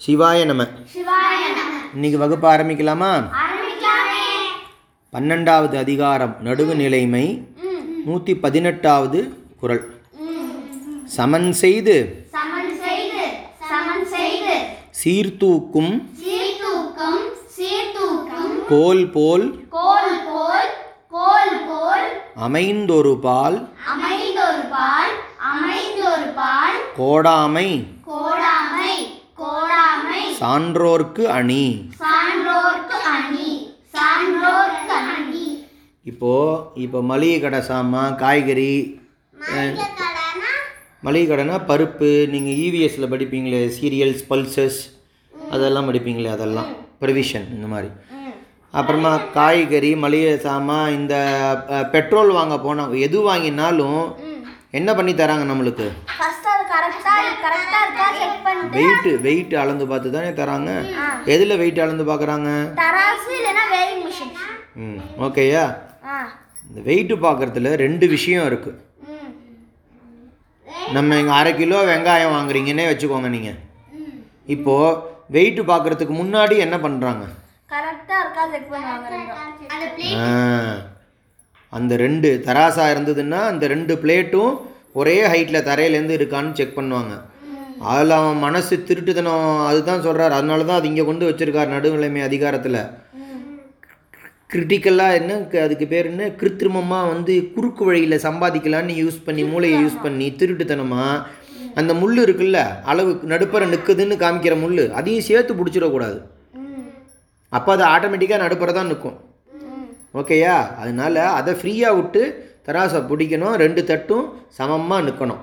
சிவாய நம. இன்னைக்கு வகுப்பு ஆரம்பிக்கலாமா? பன்னெண்டாவது அதிகாரம் நடுவு நிலைமை. நூற்றி பதினெட்டாவது குறள் சமன் செய்து சீர்தூக்கும் கோல் போல் அமைந்தொரு பால் கோடாமை சான்றோர்க்கு அணி. இப்போது இப்போ மளிகை கடை சாமான் காய்கறி மளிகை கடைனா? பருப்பு நீங்கள் இவிஎஸ்சில் படிப்பீங்களே சீரியல்ஸ் பல்சஸ் அதெல்லாம் படிப்பீங்களே அதெல்லாம். ப்ரிவிஷன் இந்த மாதிரி. அப்புறமா காய்கறி மளிகை சாமான் இந்த பெட்ரோல் வாங்க போனால் எது வாங்கினாலும் என்ன பண்ணி தராங்க நம்மளுக்கு ஃபர்ஸ்ட் அது கரெக்டா கரெக்டா வெயிட்டு வெயிட் அளந்து பார்த்து தானே தராங்க? எதில் வெயிட் அளந்து பார்க்குறாங்க? தராசு இல்லைன்னா வேயிங் மிஷின் ம் ஓகேயா ஆ. இந்த வெயிட்டு பார்க்குறதுல ரெண்டு விஷயம் இருக்குது ம். நம்ம இங்கே அரை கிலோ வெங்காயம் வாங்குறீங்கன்னே வச்சுக்கோங்க நீங்கள் இப்போது வெயிட்டு பார்க்குறதுக்கு முன்னாடி என்ன பண்ணுறாங்க கரெக்டா இருக்கா செக் பண்ணுவாங்க ரெண்டும் அந்த பிளேட் அந்த ரெண்டு தராசா இருந்ததுன்னா அந்த ரெண்டு பிளேட்டும் ஒரே ஹைட்டில் தரையிலேருந்து இருக்கான்னு செக் பண்ணுவாங்க. அதில் அவன் மனசு திருட்டுத்தனம் அதுதான் சொல்கிறார் அதனால தான் அது இங்கே கொண்டு வச்சிருக்கார் நடுநிலைமை அதிகாரத்தில். கிரிட்டிக்கலாக என்ன அதுக்கு பேர் என்ன? கிருத்திரிமமாக வந்து குறுக்கு வழியில் சம்பாதிக்கலான்னு யூஸ் பண்ணி மூளையை யூஸ் பண்ணி திருட்டுத்தனமாக அந்த முள் இருக்குல்ல அளவு நடுப்பற நிற்குதுன்னு காமிக்கிற முள் அதையும் சேர்த்து பிடிச்சிடக்கூடாது. அப்போ அது ஆட்டோமேட்டிக்காக நடுப்பற தான் நிற்கும் ஓகேயா அதனால அதை ஃப்ரீயாக விட்டு தராசை பிடிக்கணும் ரெண்டு தட்டும் சமமாக நிற்கணும்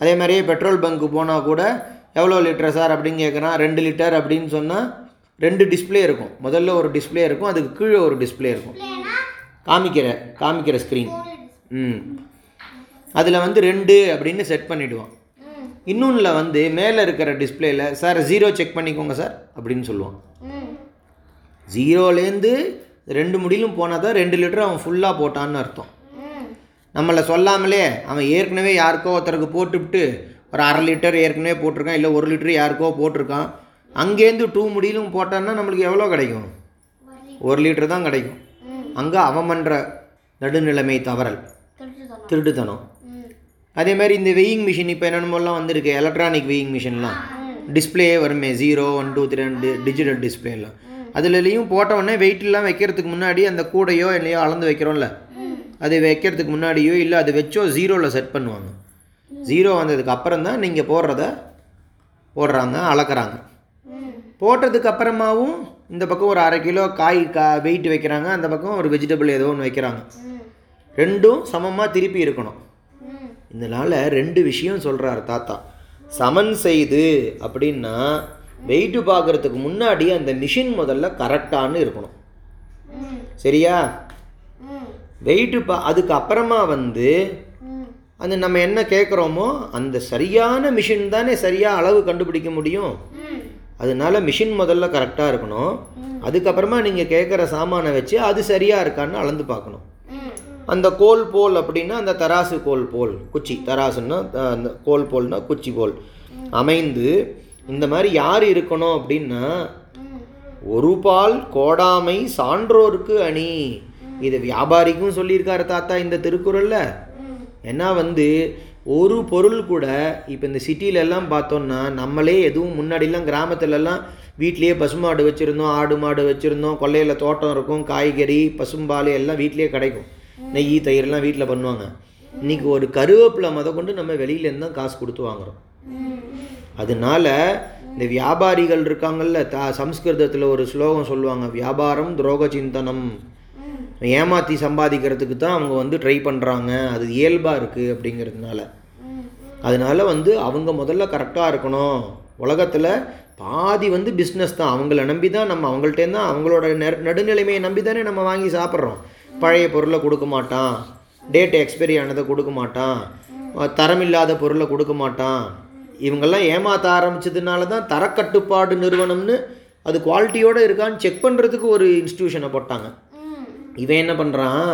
அதே மாதிரியே பெட்ரோல் பங்க்கு போனால் கூட எவ்வளோ லிட்டர் சார் அப்படின்னு கேட்குறான் ரெண்டு லிட்டர் அப்படின்னு சொன்னால் ரெண்டு டிஸ்ப்ளே இருக்கும். முதல்ல ஒரு டிஸ்ப்ளே இருக்கும் அதுக்கு கீழே ஒரு டிஸ்ப்ளே இருக்கும். காமிக்கிற காமிக்கிற ஸ்க்ரீன் ம். அதில் வந்து ரெண்டு அப்படின்னு செட் பண்ணிவிடுவான் இன்னொன்றில் வந்து மேலே இருக்கிற டிஸ்ப்ளேயில் சார் ஜீரோ செக் பண்ணிக்கோங்க சார் அப்படின்னு சொல்லுவான் ஜீரோலேருந்து ரெண்டு முடியிலும் போனால் தான் ரெண்டு லிட்டர் அவன் ஃபுல்லாக போட்டான்னு அர்த்தம். நம்மளை சொல்லாமலே அவன் ஏற்கனவே யாருக்கோ ஒருத்தருக்கு போட்டுவிட்டு ஒரு அரை லிட்டர் ஏற்கனவே போட்டிருக்கான் இல்லை ஒரு லிட்டர் யாருக்கோ போட்டிருக்கான். அங்கேருந்து டூ முடியிலும் போட்டான்னா நம்மளுக்கு எவ்வளோ கிடைக்கும்? ஒரு லிட்டர் தான் கிடைக்கும். அங்கே அவன் பண்ணுற நடுநிலைமை தவறல். திருட்டுத்தனம். அதே மாதிரி இந்த வெயிங் மிஷின் இப்போ என்னென்னமோலாம் வந்திருக்கு? எலக்ட்ரானிக் வெயிங் மிஷின்லாம் டிஸ்ப்ளேயே வருமே ஜீரோ ஒன் டூ த்ரீ ரெண்டு டிஜிட்டல் டிஸ்பிளேலாம் அதுலலையும் போட்ட உடனே வெயிட்லாம் வைக்கிறதுக்கு முன்னாடி அந்த கூடையோ இல்லையோ அளந்து வைக்கிறோம்ல. அது வைக்கிறதுக்கு முன்னாடியோ இல்லை அது வச்சோ ஜீரோவில் செட் பண்ணுவாங்க. ஜீரோ வந்ததுக்கு அப்புறம் தான் நீங்கள் போடுறத போடுறாங்க அளக்குறாங்க. போட்டதுக்கு அப்புறமாவும் இந்த பக்கம் ஒரு அரை கிலோ காய் கா வெயிட் வைக்கிறாங்க அந்த பக்கம் ஒரு வெஜிடபிள் ஏதோ ஒன்று வைக்கிறாங்க. ரெண்டும் சமமாக திருப்பி இருக்கணும். இதனால் ரெண்டு விஷயம் சொல்கிறார் தாத்தா. சமன் செய்து அப்படின்னா வெயிட்டு பார்க்குறதுக்கு முன்னாடி அந்த மிஷின் முதல்ல கரெக்டானு இருக்கணும். சரியா? வெயிட்டு பா அதுக்கு அப்புறமா வந்து அந்த நம்ம என்ன கேட்குறோமோ அந்த சரியான மிஷின் தானே சரியாக அளவு கண்டுபிடிக்க முடியும். அதனால மிஷின் முதல்ல கரெக்டாக இருக்கணும். அதுக்கப்புறமா நீங்கள் கேட்குற சாமானை வச்சு அது சரியாக இருக்கான்னு அளந்து பார்க்கணும். அந்த கோல் போல் அப்படின்னா அந்த தராசு கோல் போல் குச்சி. தராசுன்னா அந்த கோல் போல்னா குச்சி போல். அமைந்து இந்த மாதிரி யார் இருக்கணும் அப்படின்னா ஒரு பால் கோடாமை சான்றோருக்கு அணி. இது வியாபாரிக்கும் சொல்லியிருக்காரு தாத்தா இந்த திருக்குறளில். ஏன்னா வந்து ஒரு பொருள் கூட இப்போ இந்த சிட்டியிலெல்லாம் பார்த்தோன்னா நம்மளே எதுவும் முன்னாடிலாம் கிராமத்துலலாம் வீட்லேயே பசுமாடு வச்சுருந்தோம் ஆடு மாடு வச்சுருந்தோம் கொல்லையில் தோட்டம் இருக்கும் காய்கறி பசும்பால் எல்லாம் வீட்லேயே கிடைக்கும். நெய் தயிர்லாம் வீட்டில் பண்ணுவாங்க. இன்றைக்கி ஒரு கருவேப்பிலை முத கொண்டு நம்ம வெளியிலேருந்து தான் காசு கொடுத்து வாங்குறோம். அதனால இந்த வியாபாரிகள் இருக்காங்கல்ல தா சம்ஸ்கிருதத்தில் ஒரு ஸ்லோகம் சொல்லுவாங்க வியாபாரம் துரோக சிந்தனம். ஏமாற்றி சம்பாதிக்கிறதுக்கு தான் அவங்க வந்து ட்ரை பண்ணுறாங்க அது இயல்பாக இருக்குது அப்படிங்கிறதுனால. அதனால் வந்து அவங்க முதல்ல கரெக்டாக இருக்கணும். உலகத்தில் பாதி வந்து பிஸ்னஸ் தான். அவங்கள நம்பி தான் நம்ம அவங்கள்ட்டேருந்து தான் அவங்களோட நெ- நடுநிலைமையை நம்பி தானே நம்ம வாங்கி சாப்பிட்றோம். பழைய பொருளை கொடுக்க மாட்டான். டேட் எக்ஸ்பைரி ஆனதை கொடுக்க மாட்டான். தரமில்லாத பொருளை கொடுக்க மாட்டான். இவங்கெல்லாம் ஏமாற்ற ஆரம்பிச்சதுனால தான் தரக்கட்டுப்பாடு நிறுவனம்னு அது குவாலிட்டியோடு இருக்கான்னு செக் பண்ணுறதுக்கு ஒரு இன்ஸ்டியூஷனை போட்டாங்க. இவன் என்ன பண்ணுறான்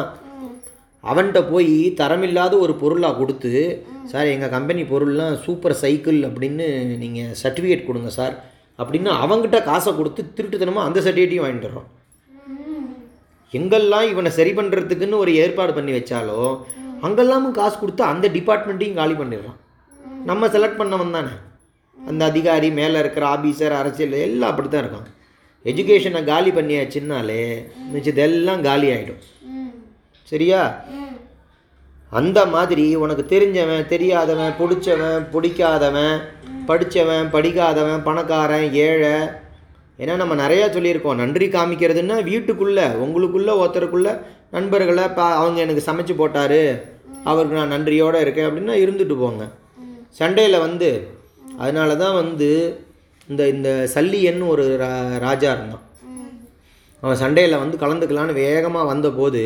அவன்கிட்ட போய் தரமில்லாத ஒரு பொருளாக கொடுத்து சார் எங்கள் கம்பெனி பொருள்லாம் சூப்பர் சைக்கிள் அப்படின்னு நீங்கள் சர்டிஃபிகேட் கொடுங்க சார் அப்படின்னு அவங்ககிட்ட காசை கொடுத்து திருட்டுத்தனமாக அந்த சர்டிஃபிகேட்டையும் வாங்கிட்டு எங்கெல்லாம் இவனை சரி பண்ணுறதுக்குன்னு ஒரு ஏற்பாடு பண்ணி வச்சாலோ அங்கெல்லாமும் காசு கொடுத்து அந்த டிபார்ட்மெண்ட்டையும் காலி பண்ணிடுறான். நம்ம செலக்ட் பண்ணவன் தானே. அந்த அதிகாரி மேலே இருக்கிற ஆபீசர் அரசியல் எல்லாம் அப்படி தான் இருக்கான். எஜுகேஷனை காலி பண்ணியாச்சுன்னாலே மிச்சது எல்லாம் காலி ஆகிடும் சரியா? அந்த மாதிரி உனக்கு தெரிஞ்சவன் தெரியாதவன் பிடிச்சவன் பிடிக்காதவன் படித்தவன் படிக்காதவன் பணக்காரன் ஏழை ஏன்னா நம்ம நிறையா சொல்லியிருக்கோம். நன்றி காமிக்கிறதுன்னா வீட்டுக்குள்ளே உங்களுக்குள்ளே ஒருத்தருக்குள்ளே நண்பர்களை பா அவங்க எனக்கு சமைச்சு போட்டாரு அவருக்கு நான் நன்றியோடு இருக்கேன் அப்படின்னா இருந்துட்டு போங்க. சண்டேயில் வந்து அதனால தான் வந்து இந்த இந்த சல்லியன்னு ஒரு ரா ராஜா இருந்தான். அவன் சண்டேயில் வந்து கலந்துக்கலான்னு வேகமாக வந்தபோது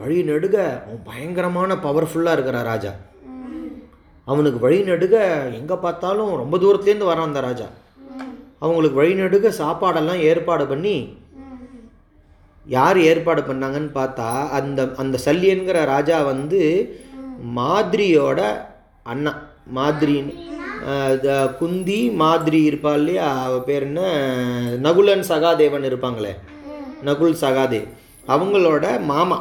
வழி நெடுக அவன் பயங்கரமான பவர்ஃபுல்லாக இருக்கிற ராஜா. அவனுக்கு வழி நெடுக எங்கே பார்த்தாலும் ரொம்ப தூரத்துலேருந்து வரான் அந்த ராஜா. அவங்களுக்கு வழி நெடுக சாப்பாடெல்லாம் ஏற்பாடு பண்ணி யார் ஏற்பாடு பண்ணாங்கன்னு பார்த்தா அந்த அந்த சல்லியன்கிற ராஜா வந்து மாதிரியோட அண்ணா. மாதிரின்னு. குந்தி மாதிரி இருப்பா இல்லையா? அவ பேர் என்ன? நகுலன் சகாதேவன் இருப்பாங்களே. நகுல் சகாதேவ் அவங்களோட மாமா.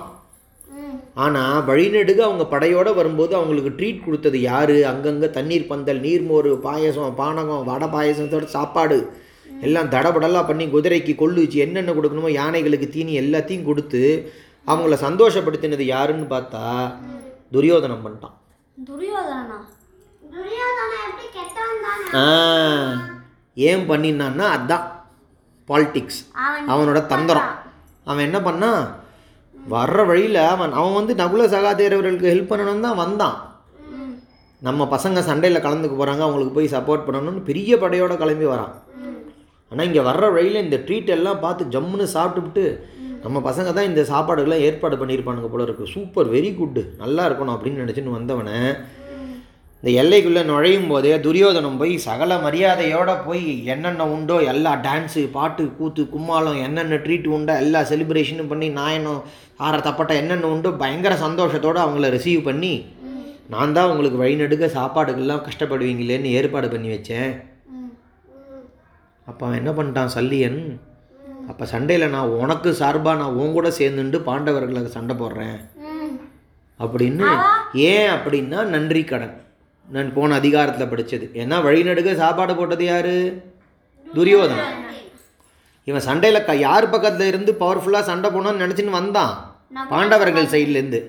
ஆனால் வழிநெடுக அவங்க படையோட வரும்போது அவங்களுக்கு ட்ரீட் கொடுத்தது யார்? அங்கங்கே தண்ணீர் பந்தல் நீர்மோர் பாயசம் பானகம் வடை பாயசத்தோட சாப்பாடு. எல்லாம் தடபடலாம் பண்ணி குதிரைக்கு கொள்ளுச்சு என்னென்ன கொடுக்கணுமோ யானைகளுக்கு தீனி எல்லாத்தையும் கொடுத்து அவங்கள சந்தோஷப்படுத்தினது யாருன்னு பார்த்தா துரியோதனம் பண்ணிட்டான். துரியோதனா ஏன் பண்ணினான்னா அதான் பாலிடிக்ஸ் அவன் அவனோட தந்திரம். அவன் என்ன பண்ணான் வர்ற வழியில் அவன் அவன் வந்து நகுல சகாதேவர்களுக்கு ஹெல்ப் பண்ணணும்னு தான் வந்தான். நம்ம பசங்க சண்டையில் கலந்துக்க போகிறாங்க அவங்களுக்கு போய் சப்போர்ட் பண்ணணும்னு பெரிய படையோட கிளம்பி வரான். ஆனால் இங்கே வர்ற வழியில் இந்த ட்ரீட் எல்லாம் பார்த்து ஜம்முன்னு சாப்பிட்டுவிட்டு நம்ம பசங்க தான் இந்த சாப்பாடுகள்லாம் ஏற்பாடு பண்ணியிருப்பானுங்க போல இருக்கு. சூப்பர் வெரி குட்டு நல்லா இருக்கணும் அப்படின்னு நினச்சின்னு வந்தவனை இந்த எல்லைக்குள்ளே நுழையும் போதே துரியோதனம் போய் சகல மரியாதையோட போய் என்னென்ன உண்டோ எல்லா டான்ஸு பாட்டு கூத்து கும்மாளம் என்னென்ன ட்ரீட் உண்டோ எல்லா செலிப்ரேஷனும் பண்ணி நாயனம் ஆற தப்பட்ட என்னென்ன உண்டோ பயங்கர சந்தோஷத்தோடு அவங்கள ரிசீவ் பண்ணி நான் தான் உங்களுக்கு வழிநடுக்க சாப்பாடுக்கெல்லாம் கஷ்டப்படுவீங்களேன்னு ஏற்பாடு பண்ணி வச்சேன். அப்போ அவன் என்ன பண்ணிட்டான் சல்லியன்? அப்போ சண்டையில் நான் உனக்கு சார்பாக நான் உன் கூட சேர்ந்துட்டு பாண்டவர்களுக்கு சண்டை போடுறேன். அப்படின்னு ஏன் அப்படின்னா நன்றி கடன். நான் போன அதிகாரத்தில் படித்தது ஏன்னா வழிநடுக்க சாப்பாடு போட்டது யாரு? துரியோதனன். இவன் சண்டையில் க யார் பக்கத்தில் இருந்து பவர்ஃபுல்லாக சண்டை போனான்னு நினச்சின்னு வந்தான். பாண்டவர்கள் சைட்லேருந்து.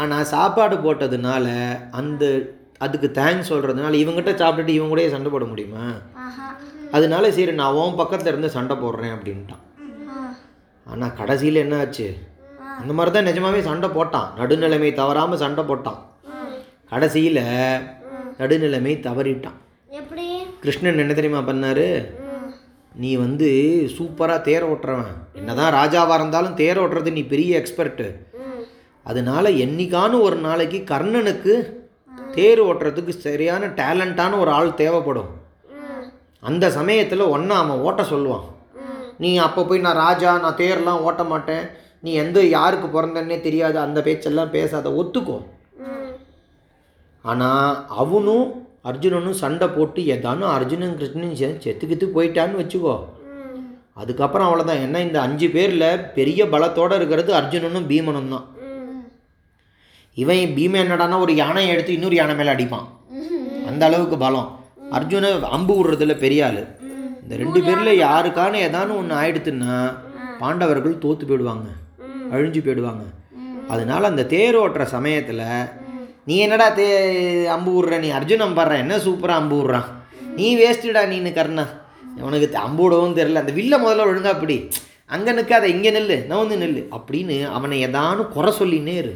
ஆனால் சாப்பாடு போட்டதுனால அந்த அதுக்கு தேங்க்ஸ் சொல்கிறதுனால இவங்ககிட்ட சாப்பிட்டுட்டு இவங்க கூடயே சண்டை போட முடியுமா? அதனால சரி நான் உன் பக்கத்தில் இருந்து சண்டை போடுறேன் அப்படின்ட்டான். ஆனால் கடைசியில் என்ன ஆச்சு? அந்த மாதிரி தான் நிஜமாவே சண்டை போட்டான். நடுநிலைமை தவறாமல் சண்டை போட்டான். கடைசியில் நடுநிலைமை தவறிட்டான். எப்படி? கிருஷ்ணன் என்ன தெரியுமா பண்ணாரு? நீ வந்து சூப்பராக தேர் ஓட்டுறவன். என்னதான் ராஜாவாக இருந்தாலும் தேர் ஓட்டுறது நீ பெரிய எக்ஸ்பர்ட்டு அதனால என்னைக்கான ஒரு நாளைக்கு கர்ணனுக்கு தேர் ஓட்டுறதுக்கு சரியான டேலண்டான ஒரு ஆள் தேவைப்படும். அந்த சமயத்தில் ஒன்றா அவன் ஓட்ட சொல்லுவான். நீ அப்போ போய் நான் ராஜா நான் தேர்லாம் ஓட்ட மாட்டேன். நீ எந்த யாருக்கு பிறந்தன்னே தெரியாது அந்த பேச்செல்லாம் பேசாத ஒத்துக்கோ. ஆனால் அவனும் அர்ஜுனனும் சண்டை போட்டு ஏதானும் அர்ஜுனன் கிருஷ்ணன் செத்துக்கித்து போயிட்டான்னு வச்சுக்கோ. அதுக்கப்புறம் அவ்வளோதான் ஏன்னா இந்த அஞ்சு பேரில் பெரிய பலத்தோடு இருக்கிறது அர்ஜுனனும் பீமனும் தான். இவன் பீமன் என்னடான்னா ஒரு யானையை எடுத்து இன்னொரு யானை மேலே அடிப்பான். அந்த அளவுக்கு பலம். அர்ஜுன அம்பு விடுறதுல பெரிய ஆள். இந்த ரெண்டு பேரில் யாருக்கான ஏதானு ஒன்று ஆயிடுத்துன்னா பாண்டவர்கள் தோத்து போயிடுவாங்க. அழிஞ்சு போயிடுவாங்க. அதனால அந்த தேர் ஓட்டுற சமயத்தில் நீ என்னடா தே அம்பு விடுற நீ அர்ஜுன் அம்பாடுற என்ன சூப்பராக அம்பு விட்றான் நீ வேஸ்ட்டுடா நீனு கர்ணா. உனக்கு அம்பு விடவும் தெரில அந்த வில்ல முதல்ல ஒழுங்கா அப்படி அங்கே நிற்காத இங்கே நெல்லு. நான் வந்து நெல்லு. அப்படின்னு அவனை ஏதானு குறை சொல்லினே இரு.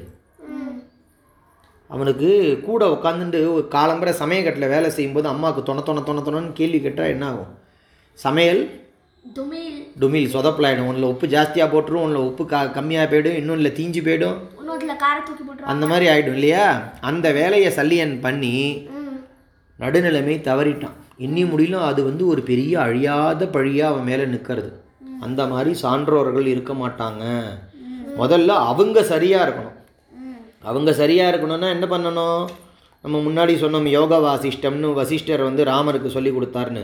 அவனுக்கு கூட உட்காந்துட்டு காலம்பரை சமையக்கட்டில் வேலை செய்யும்போது அம்மாவுக்கு தொண தொண தொண தொணன்னு கேள்வி கேட்டால் என்ன ஆகும்? சமையல் டுமில். சொதப்பலாயிடும். ஒன்றில் உப்பு ஜாஸ்தியாக போட்டுரும் ஒன்றில் உப்பு க கம்மியாக போயிடும் இன்னொன்றில் தீஞ்சு போயிடும். அந்த மாதிரி ஆகிடும் இல்லையா? அந்த வேலையை சல்லியன் பண்ணி நடுநிலைமை தவறிட்டான். இன்னி முடியலும் அது வந்து ஒரு பெரிய அழியாத பழியாக அவன் மேலே நிற்கிறது அந்த மாதிரி சான்றோர்கள் இருக்க மாட்டாங்க. முதல்ல அவங்க சரியாக இருக்கணும். அவங்க சரியாக இருக்கணும்னா என்ன பண்ணணும்? நம்ம முன்னாடி சொன்னோம் யோக வாசிஷ்டம்னு வசிஷ்டர் வந்து ராமருக்கு சொல்லி கொடுத்தாருன்னு.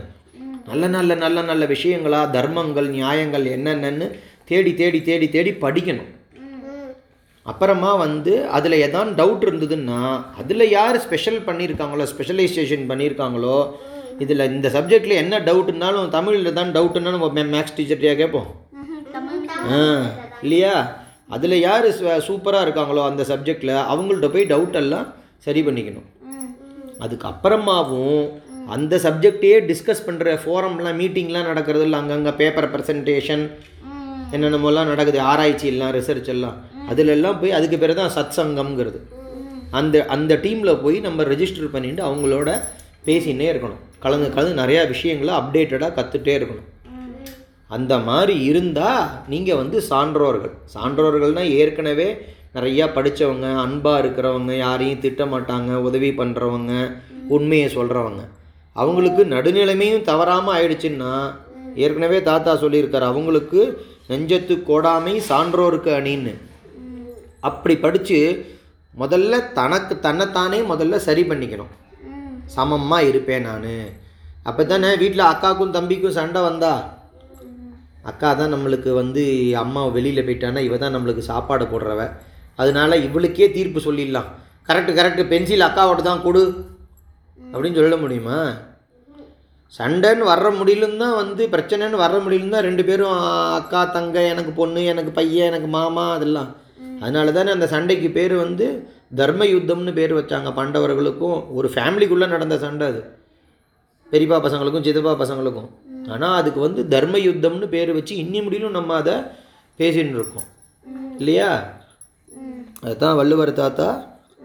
நல்ல நல்ல நல்ல நல்ல விஷயங்களா தர்மங்கள் நியாயங்கள் என்னென்னன்னு தேடி தேடி தேடி தேடி படிக்கணும். அப்புறமா வந்து அதில் ஏதாவது டவுட் இருந்ததுன்னா அதில் யார் ஸ்பெஷல் பண்ணியிருக்காங்களோ ஸ்பெஷலைசேஷன் பண்ணியிருக்காங்களோ இதில் இந்த சப்ஜெக்டில் என்ன டவுட்னாலும் தமிழில் தான் டவுட்டுன்னா நம்ம மேக்ஸ் டீச்சர்கிட்டயா கேட்போம். ஆ இல்லையா? அதில் யார் சூப்பராக இருக்காங்களோ அந்த சப்ஜெக்டில் அவங்கள்ட்ட போய் டவுட் எல்லாம் சரி பண்ணிக்கணும். அதுக்கு அப்புறமாவும் அந்த சப்ஜெக்டையே டிஸ்கஸ் பண்ணுற ஃபோரம்லாம் மீட்டிங்லாம் நடக்கிறது இல்லை. அங்கங்கே பேப்பர் ப்ரெசன்டேஷன் என்னென்னமோலாம் நடக்குது. ஆராய்ச்சி எல்லாம் ரிசர்ச் எல்லாம். அதுல எல்லாம் போய் அதுக்கு பேர் தான் சத் சங்கம்ங்கிறது அந்த அந்த டீமில் போய் நம்ம ரெஜிஸ்டர் பண்ணிட்டு அவங்களோட பேசினே இருக்கணும். கலந்து கலந்து நிறையா விஷயங்களை அப்டேட்டடாக கற்றுட்டே இருக்கணும். அந்த மாதிரி இருந்தால் நீங்கள் வந்து சான்றோர்கள். சான்றோர்கள்னால் ஏற்கனவே நிறையா படித்தவங்க அன்பாக இருக்கிறவங்க யாரையும் திட்ட மாட்டாங்க உதவி பண்ணுறவங்க உண்மையை சொல்கிறவங்க அவங்களுக்கு நடுநிலைமையும் தவறாமல் ஆயிடுச்சுன்னா ஏற்கனவே தாத்தா சொல்லியிருக்கார் அவங்களுக்கு நெஞ்சத்து கோடாமை சான்றோருக்கு அணின்னு. அப்படி படித்து முதல்ல தனக்கு தன்னைத்தானே முதல்ல சரி பண்ணிக்கணும். சமமாக இருப்பேன் நான். அப்போ தானே வீட்டில் அக்காவுக்கும் தம்பிக்கும் சண்டை வந்தா? அக்கா தான் நம்மளுக்கு வந்து அம்மா வெளியில் போயிட்டானா இவ தான் நம்மளுக்கு சாப்பாடு போடுறவ. அதனால இவளுக்கே தீர்ப்பு சொல்லிடலாம். Correct correct. பென்சில் அக்காவோட தான் கொடு. அப்படின்னு சொல்ல முடியுமா? சண்டைன்னு வர்ற முடியலும் தான் வந்து பிரச்சனைன்னு வர்ற முடியலும் தான் ரெண்டு பேரும் அக்கா தங்க எனக்கு பொண்ணு எனக்கு பையன் எனக்கு மாமா அதெல்லாம். அதனால தானே அந்த சண்டைக்கு பேர் வந்து தர்ம யுத்தம்னு பேர் வச்சாங்க பாண்டவர்களுக்கும். ஒரு ஃபேமிலிக்குள்ளே நடந்த சண்டை அது. பெரியப்பா பசங்களுக்கும் சித்தப்பா பசங்களுக்கும். ஆனால் அதுக்கு வந்து தர்ம யுத்தம்னு பேர் வச்சு இன்னி முடியலும் நம்ம அதை பேசின்னு இருக்கோம். இல்லையா? அதுதான் வள்ளுவர் தாத்தா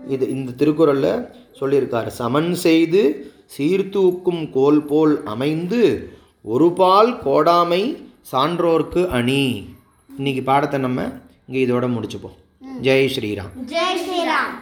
இது இந்த திருக்குறளில் சொல்லியிருக்கார். சமன் செய்து சீர்தூக்கும் கோல் போல் அமைந்து ஒரு பால் கோடாமை சான்றோர்க்கு அணி. இன்னைக்கு பாடத்தை நம்ம இங்கே இதோட முடிச்சுப்போம். ஜெய் ஸ்ரீராம். ஜெய் ஸ்ரீராம்.